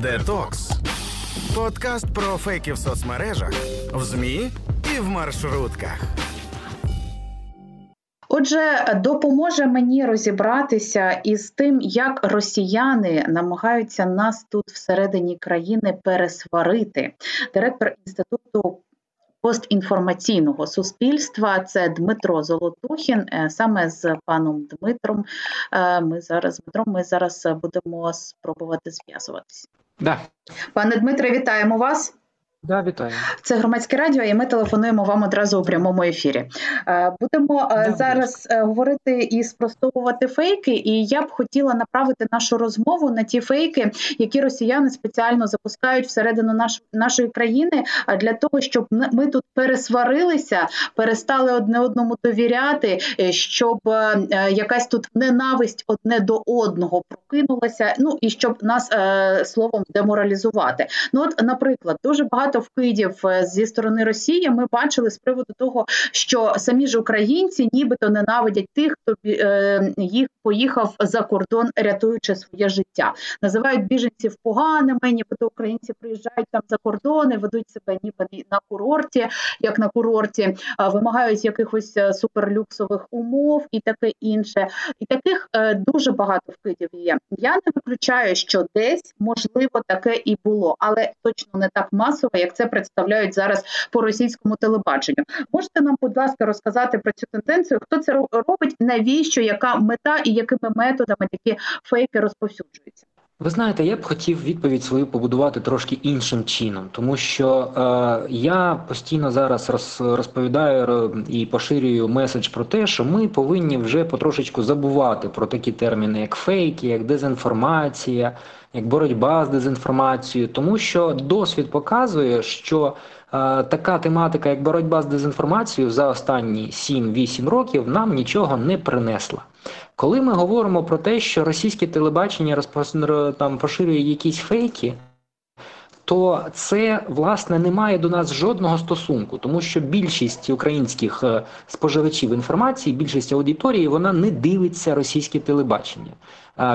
Детокс. Подкаст про фейки в соцмережах, в ЗМІ і в маршрутках. Отже, допоможе мені розібратися із тим, як росіяни намагаються нас тут всередині країни пересварити. Директор інституту постінформаційного суспільства. Це Дмитро Золотухін. Е, саме з паном Дмитром. Е, ми зараз Дмитром. Ми зараз будемо спробувати зв'язуватися. Да. Пане Дмитре, вітаємо вас. Да, вітаю. Це громадське радіо, і ми телефонуємо вам одразу у прямому ефірі. Е, будемо е, да, зараз будь. Е, говорити і спростовувати фейки. І я б хотіла направити нашу розмову на ті фейки, які росіяни спеціально запускають всередину наш, нашої країни, для того, щоб ми тут пересварилися, перестали одне одному довіряти, щоб якась тут ненависть одне до одного прокинулася. Ну і щоб нас словом деморалізувати. Ну от, наприклад, дуже багато багато вкидів е, зі сторони Росії ми бачили з приводу того, що самі ж українці нібито ненавидять тих, хто е, їх поїхав за кордон, рятуючи своє життя. Називають біженців поганими, нібито українці приїжджають там за кордони, ведуть себе ніби на курорті, як на курорті, вимагають якихось е, суперлюксових умов і таке інше. І таких дуже багато вкидів є. Я не виключаю, що десь можливо таке і було, але точно не так масово, як це представляють зараз по російському телебаченню. Можете нам, будь ласка, розказати про цю тенденцію? Хто це робить? Навіщо яка мета і якими методами такі фейки розповсюджуються? Ви знаєте, я б хотів відповідь свою побудувати трошки іншим чином, тому що е, я постійно зараз роз, розповідаю і поширюю меседж про те, що ми повинні вже потрошечку забувати про такі терміни, як фейки, як дезінформація, як боротьба з дезінформацією, тому що досвід показує, що е, така тематика, як боротьба з дезінформацією, за останні 7-8 років нам нічого не принесла. Коли ми говоримо про те, що російське телебачення розпро... там поширює якісь фейки, то це власне не має до нас жодного стосунку, тому що більшість українських е, споживачів інформації, більшість аудиторії, вона не дивиться російське телебачення.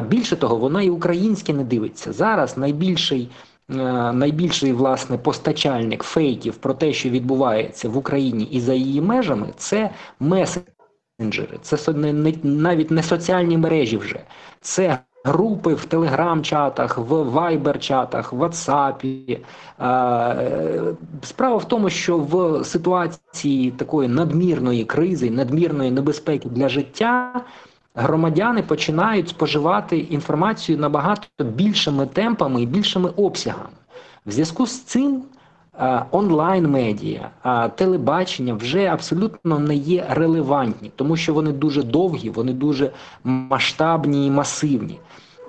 Більше того, вона і українське не дивиться. Зараз найбільший. Е, найбільший власне постачальник фейків про те, що відбувається в Україні і за її межами, це месенджери. Це не, не навіть не соціальні мережі вже це групи в телеграм-чатах, в вайбер-чатах, в WhatsApp. Е, справа в тому, що в ситуації такої надмірної кризи, надмірної небезпеки для життя. Громадяни починають споживати інформацію набагато більшими темпами і більшими обсягами. В зв'язку з цим онлайн-медіа, телебачення вже абсолютно не є релевантні, тому що вони дуже довгі, вони дуже масштабні і масивні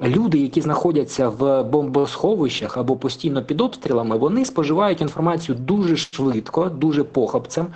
люди, які знаходяться в бомбосховищах або постійно під обстрілами, вони споживають інформацію дуже швидко, дуже похапцем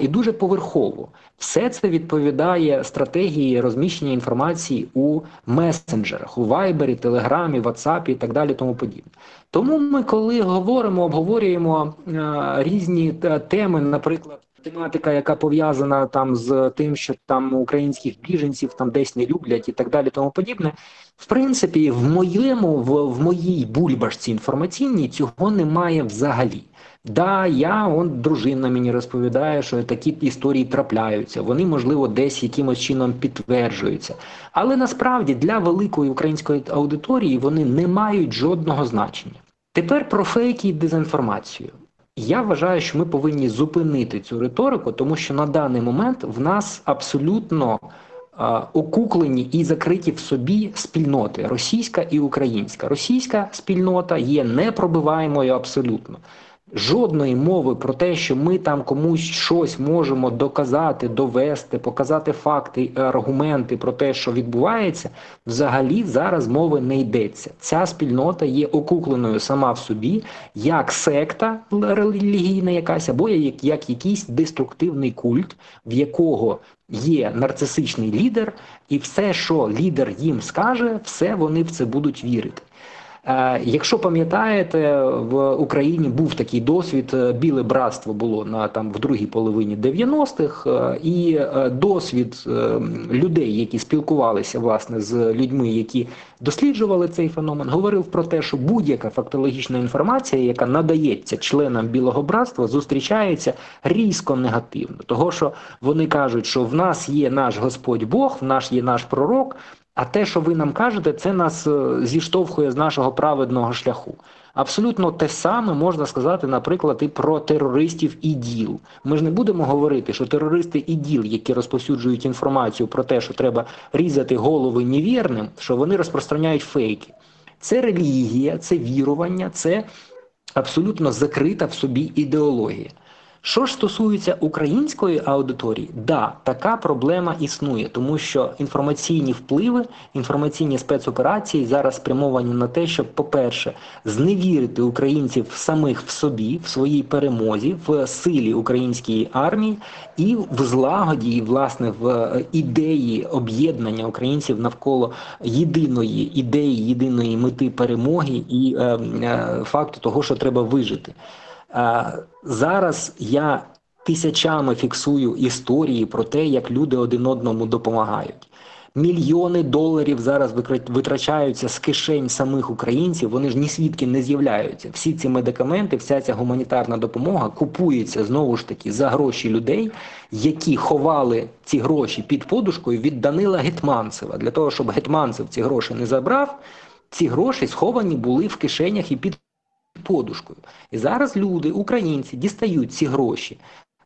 і дуже поверхово. Все це відповідає стратегії розміщення інформації у месенджерах, у Вайбері, Телеграмі, Ватсапі і так далі, тому подібне. Тому ми, коли говоримо, обговорюємо а, різні теми, наприклад тематика, яка пов'язана там з тим, що там українських біженців там десь не люблять і так далі, тому подібне. В принципі, в моєму, в, в моїй бульбашці інформаційній цього немає взагалі. Да, я он дружина мені розповідає, що такі історії трапляються. Вони, можливо, десь якимось чином підтверджуються. Але насправді для великої української аудиторії вони не мають жодного значення. Тепер про фейки і дезінформацію. Я вважаю, що ми повинні зупинити цю риторику, тому що на даний момент в нас абсолютно а, окуклені і закриті в собі спільноти російська і українська. Російська спільнота є непробиваємою абсолютно жодної мови про те, що ми там комусь щось можемо доказати, довести, показати факти, аргументи про те, що відбувається, взагалі зараз мови не йдеться. Ця спільнота є окукленою сама в собі, як секта релігійна, якась або як, як якийсь деструктивний культ, в якого Є нарцисичний лідер, і все, що лідер їм скаже, все вони в це будуть вірити. Е, якщо пам'ятаєте, в Україні був такий досвід, е, біле братство було на там в другій половині 90-х, е, і досвід людей, які спілкувалися власне з людьми, які досліджували цей феномен, говорив про те, що будь-яка фактологічна інформація, яка надається членам білого братства, зустрічається різко негативно, того що вони кажуть, що в нас є наш Господь Бог, в нас є наш пророк. А те, що ви нам кажете, це нас е, зіштовхує з нашого праведного шляху. Абсолютно те саме можна сказати, наприклад, і про терористів і діл. Ми ж не будемо говорити, що терористи і діл, які розповсюджують інформацію про те, що треба різати голови невірним, що вони розпространяють фейки. Це релігія, це вірування, це абсолютно закрита в собі ідеологія. Що ж стосується української аудиторії, да, така проблема існує, тому що інформаційні впливи, інформаційні спецоперації зараз спрямовані на те, щоб, по-перше, зневірити українців самих в собі, в своїй перемозі, в силі української армії і в злагоді, власне в е, ідеї об'єднання українців навколо єдиної ідеї, єдиної мети перемоги і е, е, факту того, що треба вижити. Зараз я тисячами фіксую історії про те, як люди один одному допомагають. Мільйони доларів зараз витрачаються з кишень самих українців. Вони ж ні свідки не з'являються. Всі ці медикаменти, вся ця гуманітарна допомога купується знову ж таки за гроші людей, які ховали ці гроші під подушкою від Данила Гетманцева. Для того щоб Гетманцев ці гроші не забрав, ці гроші сховані були в кишенях і під подушкою. І зараз люди, українці, дістають ці гроші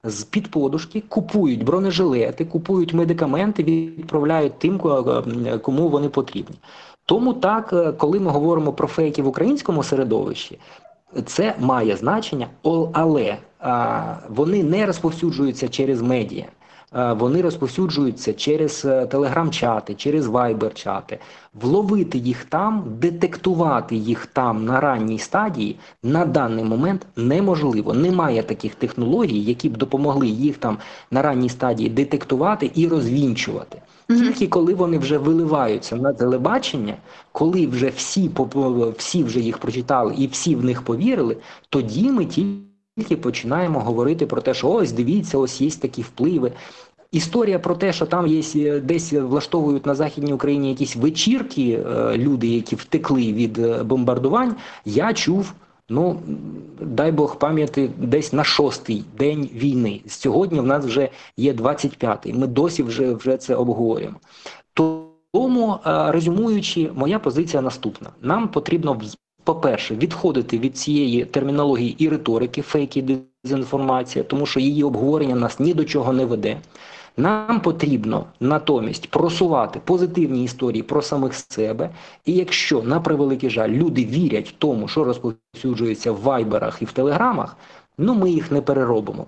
з під подушки, купують бронежилети, купують медикаменти, відправляють тим, кому вони потрібні. Тому так, е, коли ми говоримо про фейки в українському середовищі, це має значення, але вони не розповсюджуються через медіа. Е, вони розповсюджуються через е, телеграм-чати, через вайбер-чати. Вловити їх там, детектувати їх там на ранній стадії на даний момент неможливо. Немає таких технологій, які б допомогли їх там на ранній стадії детектувати і розвінчувати. Тільки коли вони вже виливаються на телебачення, коли вже всі всі вже їх прочитали і всі в них повірили, тоді ми тільки тільки починаємо говорити про те, що ось дивіться, ось є такі впливи. Історія про те, що там є е, десь влаштовують на західній Україні якісь вечірки, е, люди, які втекли від е, бомбардувань, я чув. Ну дай Бог пам'яті десь на шостий день війни. Сьогодні в нас вже є 25-й. Ми досі вже вже це обговорюємо. Тому резюмуючи, моя позиція наступна: нам потрібно по-перше, відходити від цієї термінології і риторики, фейки, дезінформація, тому що її обговорення нас ні до чого не веде. Нам потрібно натомість просувати позитивні історії про самих себе. І якщо, на превеликий жаль, люди вірять тому, що розповсюджується в вайберах і в телеграмах, ну ми їх не переробимо.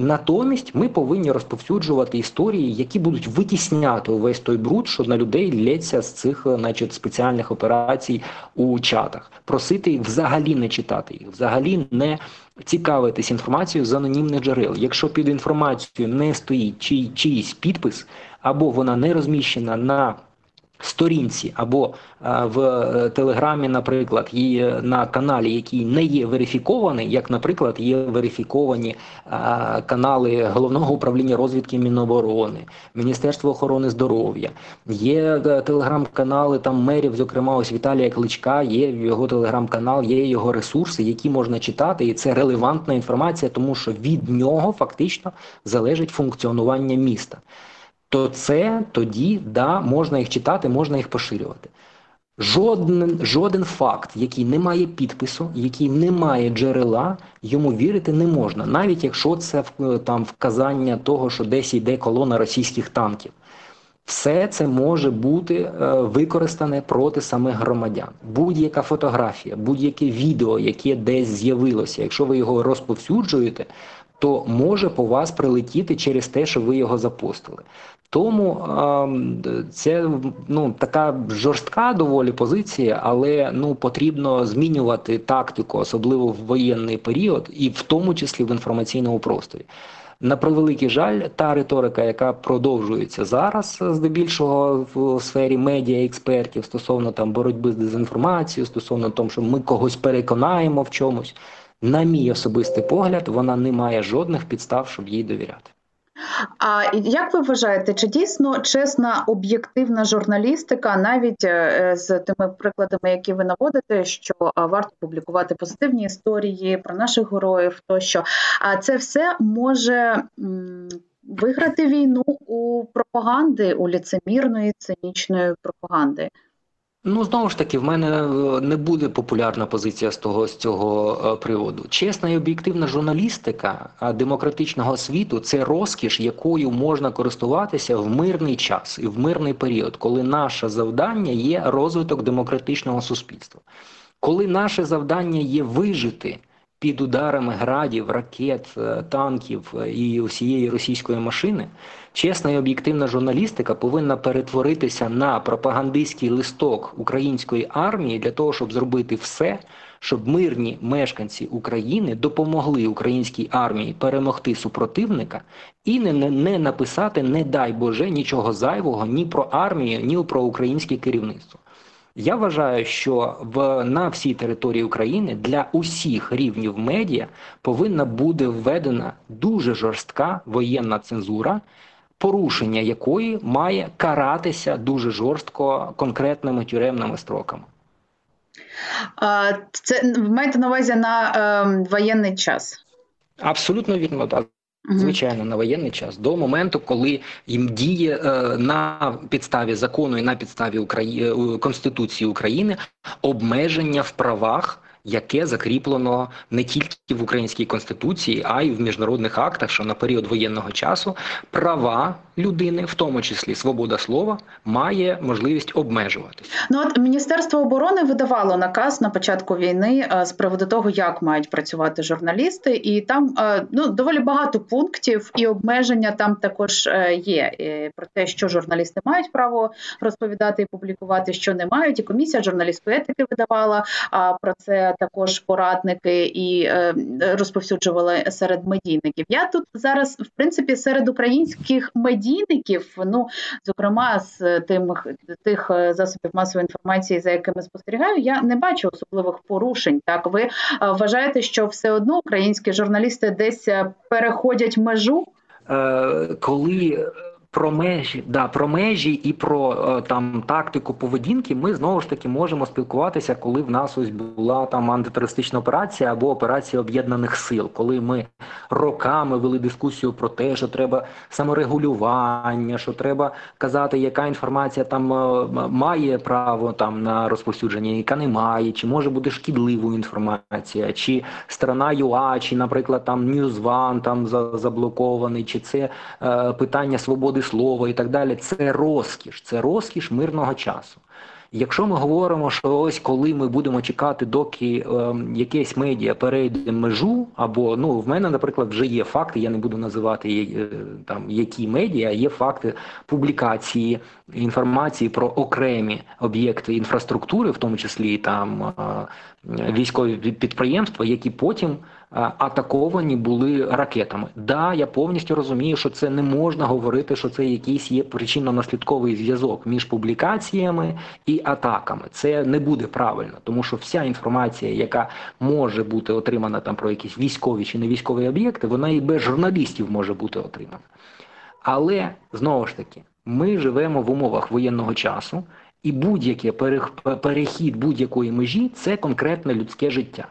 Натомість ми повинні розповсюджувати історії, які будуть витісняти увесь той бруд, що на людей лється з цих, значить, спеціальних операцій у чатах. Просити взагалі не читати їх, взагалі не цікавитись інформацією з анонімних джерел. Якщо під інформацією не стоїть чий, чийсь підпис, або вона не розміщена на Сторінці або а, в е, Телеграмі, наприклад, і на каналі, який не є верифікований, як, наприклад, є верифіковані а, канали головного управління розвідки Міноборони, Міністерства охорони здоров'я, є е, телеграм-канали там мерів, зокрема ось Віталія Кличка, є його телеграм-канал, є його ресурси, які можна читати, і це релевантна інформація, тому що від нього фактично залежить функціонування міста то це тоді да, можна їх читати, можна їх поширювати. Жоден жоден факт, який не має підпису, який не має джерела, йому вірити не можна, навіть якщо це там вказання того, що десь йде колона російських танків. Все це може бути е, використане проти самих громадян. Будь-яка фотографія, будь-яке відео, яке десь з'явилося, якщо ви його розповсюджуєте, то може по вас прилетіти через те, що ви його запостили. Тому це ну така жорстка доволі позиція, але ну потрібно змінювати тактику, особливо в воєнний період, і в тому числі в інформаційному просторі. На превеликий жаль, та риторика, яка продовжується зараз, здебільшого в сфері медіа експертів стосовно там боротьби з дезінформацією, стосовно того, що ми когось переконаємо в чомусь, на мій особистий погляд, вона не має жодних підстав, щоб їй довіряти. А як ви вважаєте, чи дійсно чесна об'єктивна журналістика, навіть е, з тими прикладами, які ви наводите, що варто публікувати позитивні історії про наших героїв, тощо а це все може виграти війну у пропаганди, у ліцемірної цинічної пропаганди? Ну, знову ж таки, в мене е, не буде популярна позиція з того з цього е, приводу. Чесна і об'єктивна журналістика демократичного світу це розкіш, якою можна користуватися в мирний час і в мирний період, коли наше завдання є розвиток демократичного суспільства. Коли наше завдання є вижити під ударами градів, ракет, е, танків і усієї російської машини, чесна і об'єктивна журналістика повинна перетворитися на пропагандистський листок української армії для того, щоб зробити все, щоб мирні мешканці України допомогли українській армії перемогти супротивника і не, не, не написати, не дай Боже, нічого зайвого ні про армію, ні про українське керівництво. Я вважаю, що в на всій території України для усіх рівнів медіа повинна бути введена дуже жорстка воєнна цензура, порушення якої має каратися дуже жорстко конкретними тюремними строками. Це маєте на увазі на е, воєнний час? Абсолютно вірно, так звичайно на воєнний час до моменту, коли їм діє е, на підставі закону і на підставі Украї... Е, Конституції України обмеження в правах яке закріплено не тільки в українській конституції, а й в міжнародних актах, що на період воєнного часу права людини, в тому числі свобода слова, має можливість обмежуватись. Ну от міністерство оборони видавало наказ на початку війни е, з приводу того, як мають працювати журналісти, і там е, ну доволі багато пунктів і обмеження там також е, є про те, що журналісти мають право розповідати і публікувати, що не мають. І комісія журналістської етики видавала про це також порадники і розповсюджували серед медійників. Я тут зараз, в принципі, серед українських медійників, ну зокрема з тим тих е, засобів масової інформації, за якими спостерігаю, я не бачу особливих порушень. Так ви е, вважаєте, що все одно українські журналісти десь переходять межу? Коли про межі, да, про межі і про е, там тактику поведінки ми знову ж таки можемо спілкуватися, коли в нас ось була там антитерористична операція або операція об'єднаних сил, коли ми роками вели дискусію про те, що треба саморегулювання, що треба казати, яка інформація там е, має право там на розповсюдження, яка не має, чи може бути шкідливою інформація, чи Страна ЮА, чи, наприклад, там NewsOne там заблокований, чи це е, питання свободи слова і так далі, це розкіш, це розкіш мирного часу. Якщо ми говоримо, що ось коли ми будемо чекати, доки е, якесь медіа перейде межу, або ну в мене, наприклад, вже є факти, я не буду називати е, там які медіа, є факти публікації інформації про окремі об'єкти інфраструктури, в тому числі там е, військові підприємства, які потім. Е, атаковані були ракетами. Да, я повністю розумію, що це не можна говорити, що це якийсь є причинно-наслідковий зв'язок між публікаціями і атаками. Це не буде правильно, тому що вся інформація, яка може бути отримана там про якісь військові чи не військові об'єкти, вона і без журналістів може бути отримана. Але знову ж таки, ми живемо в умовах воєнного часу, і будь-який перехід будь-якої межі це конкретне людське життя.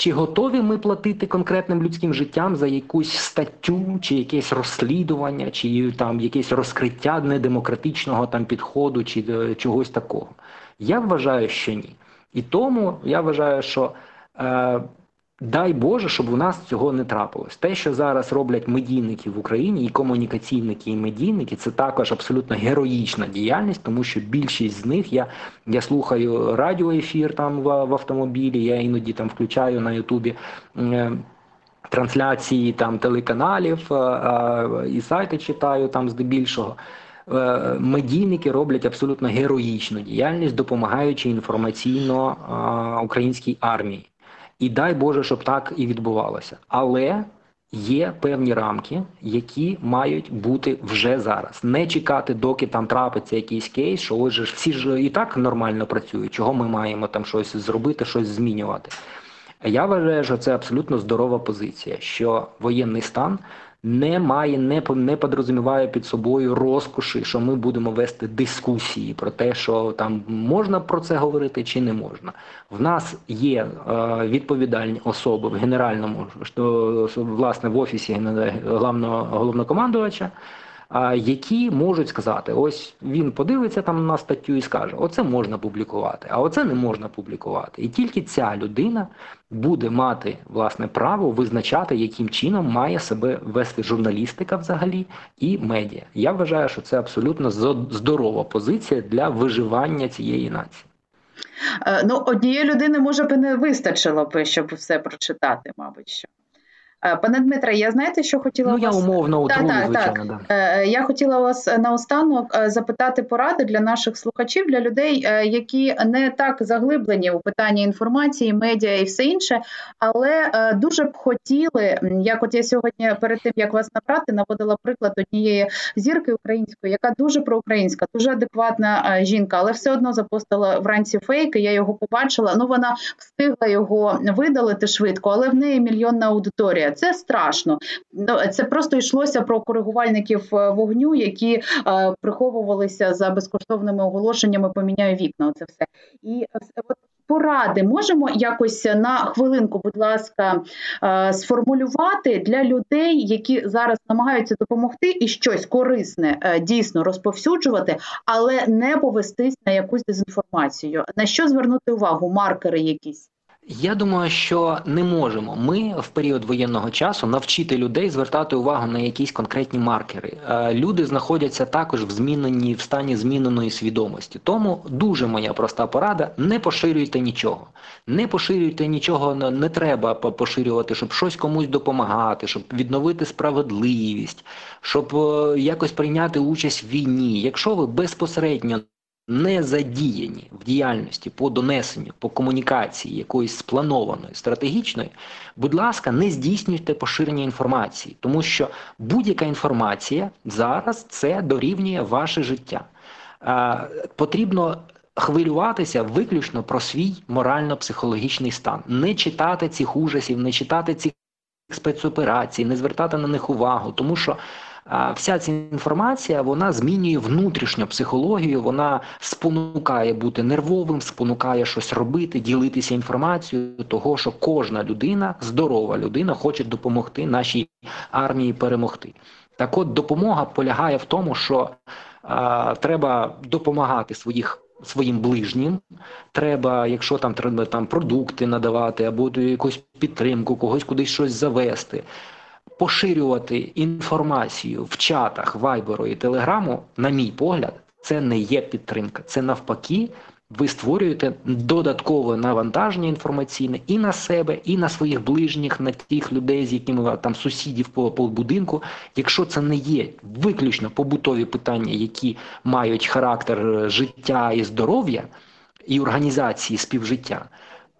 Чи готові ми платити конкретним людським життям за якусь статтю, чи якесь розслідування, чи там якесь розкриття недемократичного там підходу, чи до чогось такого? Я вважаю, що ні. І тому я вважаю, що е, Дай Боже, щоб у нас цього не трапилось. Те, що зараз роблять медійники в Україні, і комунікаційники, і медійники, це також абсолютно героїчна діяльність, тому що більшість з них я я слухаю радіоефір там в, в автомобілі, я іноді там включаю на Ютубі. Е, Трансляції там телеканалів е, і сайти читаю там здебільшого. Е, медійники роблять абсолютно героїчну діяльність, допомагаючи інформаційно українській армії. І дай Боже, щоб так і відбувалося. Але Є певні рамки, які мають бути вже зараз. Не чекати, доки там трапиться якийсь кейс, що ось же всі ж і так нормально працюють. Чого ми маємо там щось зробити, щось змінювати. Я вважаю, що це абсолютно здорова позиція, що воєнний стан не має, не не подрозуміває під собою розкоші, що ми будемо вести дискусії про те, що там можна про це говорити чи не можна. В нас є е, відповідальні особи в генеральному що, власне в офісі главного головнокомандувача які можуть сказати: ось він подивиться там на статтю і скаже: Оце можна публікувати, а оце не можна публікувати. І тільки ця людина буде мати власне право визначати, яким чином має себе вести журналістика взагалі і медіа. Я вважаю, що це абсолютно здорова позиція для виживання цієї нації. Е, ну, однієї людини може би не вистачило би, щоб все прочитати, мабуть. що. Е, пане Дмитре, я знаєте, що хотіла ну, я умовно утрую, так, звичайно, так. Да. Е, я хотіла вас наостанок е, запитати поради для наших слухачів, для людей, які не так заглиблені у питанні інформації, медіа і все інше, але дуже б хотіли, як от я сьогодні перед тим як вас набрати, наводила приклад однієї зірки української, яка дуже проукраїнська, дуже адекватна жінка, але все одно запостила вранці фейки. Я його побачила. Ну вона встигла його видалити швидко, але в неї мільйонна аудиторія. Це страшно. Ну, це просто йшлося про коригувальників е, вогню, які е, приховувалися за безкоштовними оголошеннями. Поміняю вікна. Оце все і от. Поради можемо якось на хвилинку, будь ласка, е, сформулювати для людей, які зараз намагаються допомогти і щось корисне дійсно розповсюджувати, але не повестись на якусь дезінформацію. На що звернути увагу? Маркери якісь. Я думаю, що не можемо ми в період воєнного часу навчити людей звертати увагу на якісь конкретні маркери. Е, люди знаходяться також в зміненій в стані зміненої свідомості. Тому дуже моя проста порада: не поширюйте нічого, не поширюйте нічого, не треба поширювати, щоб щось комусь допомагати, щоб відновити справедливість, щоб е, якось прийняти участь в війні. Якщо ви безпосередньо не задіяні в діяльності по донесенню, по комунікації якоїсь спланованої, стратегічної, будь ласка, не здійснюйте поширення інформації, тому що будь-яка інформація зараз це дорівнює ваше життя. Е, потрібно хвилюватися виключно про свій морально-психологічний стан, не читати цих ужасів, не читати цих спецоперацій, не звертати на них увагу, тому що вся ця інформація вона змінює внутрішню психологію, вона спонукає бути нервовим, спонукає щось робити, ділитися інформацією, того що кожна людина, здорова людина, хоче допомогти нашій армії перемогти. Так, от допомога полягає в тому, що а, треба допомагати своїх. Своїм ближнім треба, якщо там треба там продукти надавати, або якусь підтримку, когось кудись щось завести поширювати інформацію в чатах Вайберу і Телеграму, на мій погляд, це не є підтримка. Це навпаки, ви створюєте додаткове навантаження інформаційне і на себе, і на своїх ближніх, на тих людей, з якими там сусідів по, по будинку. Якщо це не є виключно побутові питання, які мають характер е, життя і здоров'я і організації співжиття,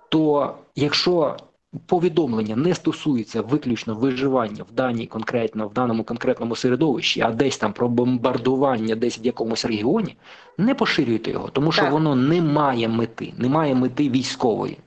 то якщо повідомлення не стосується виключно виживання в даній конкретно в даному конкретному середовищі, а десь там про бомбардування, десь в якомусь регіоні, не поширюйте його, тому що так. воно не має мети, не має мети військової.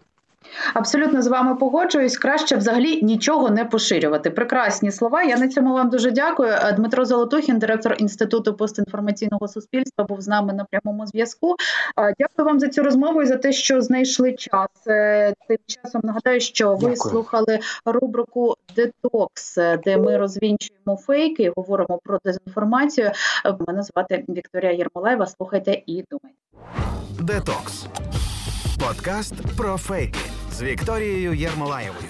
Абсолютно з вами погоджуюсь. Краще взагалі нічого не поширювати. Прекрасні слова. Я на цьому вам дуже дякую. Е, Дмитро Золотухін, директор інституту постінформаційного суспільства, був з нами на прямому зв'язку. Е, дякую вам за цю розмову і за те, що знайшли час. Е, тим часом нагадаю, що ви дякую. слухали рубрику Детокс, де ми розвінчуємо фейки, говоримо про дезінформацію. Мене звати Вікторія Єрмолаєва. Слухайте і думайте. Детокс подкаст про фейки з Вікторією Єрмолаєвою.